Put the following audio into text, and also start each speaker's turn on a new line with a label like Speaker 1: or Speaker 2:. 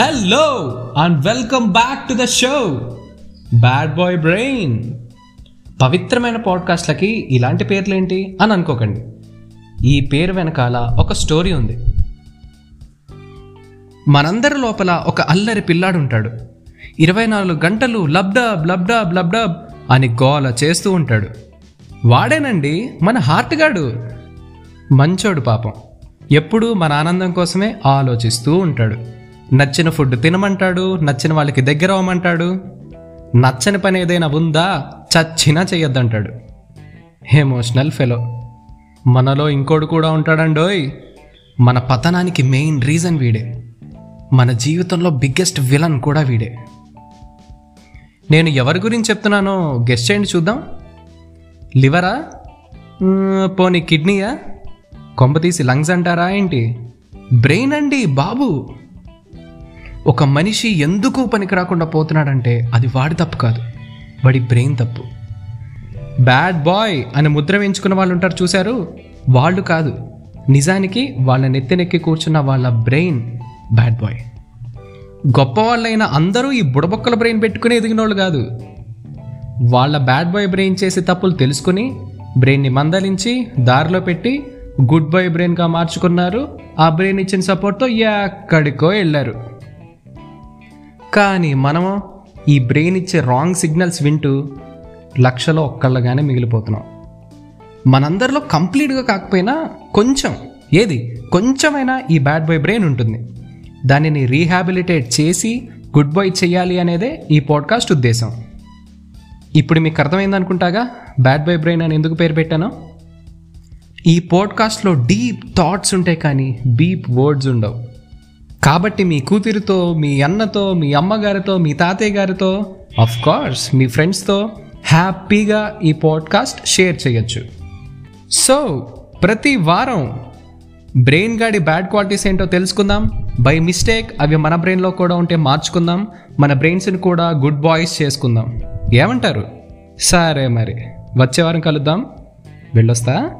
Speaker 1: Hello and welcome back to the show bad boy brain పవిత్రమైన పాడ్కాస్ట్లకి ఇలాంటి పేర్లేంటి అని అనుకోకండి. ఈ పేరు వెనకాల ఒక స్టోరీ ఉంది. మనందరి లోపల ఒక అల్లరి పిల్లాడు ఉంటాడు. ఇరవై నాలుగు గంటలు లబ్డబ్ లబ్డబ్ లబ్డబ్ అని గోల చేస్తూ ఉంటాడు. వాడేనండి మన హార్ట్ గాడు. మంచోడు పాపం. ఎప్పుడూ మన ఆనందం కోసమే ఆలోచిస్తూ ఉంటాడు. నచ్చిన ఫుడ్ తినమంటాడు నచ్చిన వాళ్ళకి దగ్గర అవ్వమంటాడు నచ్చని పని ఏదైనా ఉందా చచ్చినా చేయొద్దంటాడు ఎమోషనల్ ఫెలో మనలో ఇంకోడు కూడా ఉంటాడండోయ్. మన పతనానికి మెయిన్ రీజన్ వీడే. మన జీవితంలో బిగ్గెస్ట్ విలన్ కూడా వీడే. నేను ఎవరి గురించి చెప్తున్నానో గెస్ట్ చేయండి చూద్దాం. లివరా పోనీ కిడ్నీయా? కొంప తీసి లంగ్స్ అంటారా ఏంటి? బ్రెయిన్ అండి బాబు. ఒక మనిషి ఎందుకు పనికి రాకుండా పోతున్నాడంటే అది వాడి తప్పు కాదు వాడి బ్రెయిన్ తప్పు. బ్యాడ్ బాయ్ అని ముద్ర వేయించుకున్న వాళ్ళు ఉంటారు చూశారు? వాళ్ళు కాదు. నిజానికి వాళ్ళ నెత్తినెక్కి కూర్చున్న వాళ్ళ బ్రెయిన్ బ్యాడ్ బాయ్. గొప్ప వాళ్ళైన అందరూ ఈ బుడబొక్కల బ్రెయిన్ పెట్టుకుని ఎదిగిన వాళ్ళు కాదు. వాళ్ళ బ్యాడ్ బాయ్ బ్రెయిన్ చేసే తప్పులు తెలుసుకుని బ్రెయిన్ని మందలించి దారిలో పెట్టి గుడ్ బాయ్ బ్రెయిన్గా మార్చుకున్నారు. ఆ బ్రెయిన్ ఇచ్చిన సపోర్ట్తో ఎక్కడికో వెళ్ళారు. కానీ మనము ఈ బ్రెయిన్ ఇచ్చే రాంగ్ సిగ్నల్స్ వింటూ లక్షలో ఒక్కళ్ళగానే మిగిలిపోతున్నాం. మనందరిలో కంప్లీట్గా కాకపోయినా కొంచెం ఏది? కొంచెమైనా ఈ బ్యాడ్ బాయ్ బ్రెయిన్ ఉంటుంది. దానిని రీహాబిలిటేట్ చేసి గుడ్ బాయ్ చేయాలి అనేదే ఈ పాడ్కాస్ట్ ఉద్దేశం. ఇప్పుడు మీకు అర్థమైందనుకుంటాగా? బ్యాడ్ బాయ్ బ్రెయిన్ అని ఎందుకు పేరు పెట్టాను? ఈ పోడ్కాస్ట్లో డీప్ థాట్స్ ఉంటాయి కానీ బీప్ వర్డ్స్ ఉండవు. కాబట్టి మీ కూతురితో మీ అన్నతో మీ అమ్మగారితో మీ తాతయ్య గారితో అఫ్ కోర్స్ మీ ఫ్రెండ్స్తో హ్యాపీగా ఈ పాడ్కాస్ట్ షేర్ చేయొచ్చు. సో ప్రతి వారం బ్రెయిన్ గాడి బ్యాడ్ క్వాలిటీస్ ఏంటో తెలుసుకుందాం. బై మిస్టేక్ అవి మన బ్రెయిన్లో కూడా ఉంటే మార్చుకుందాం. మన బ్రెయిన్స్ని కూడా గుడ్ బాయ్స్ చేసుకుందాం. ఏమంటారు? సరే మరి. వచ్చే వారం కలుద్దాం. వెళ్ళొస్తా?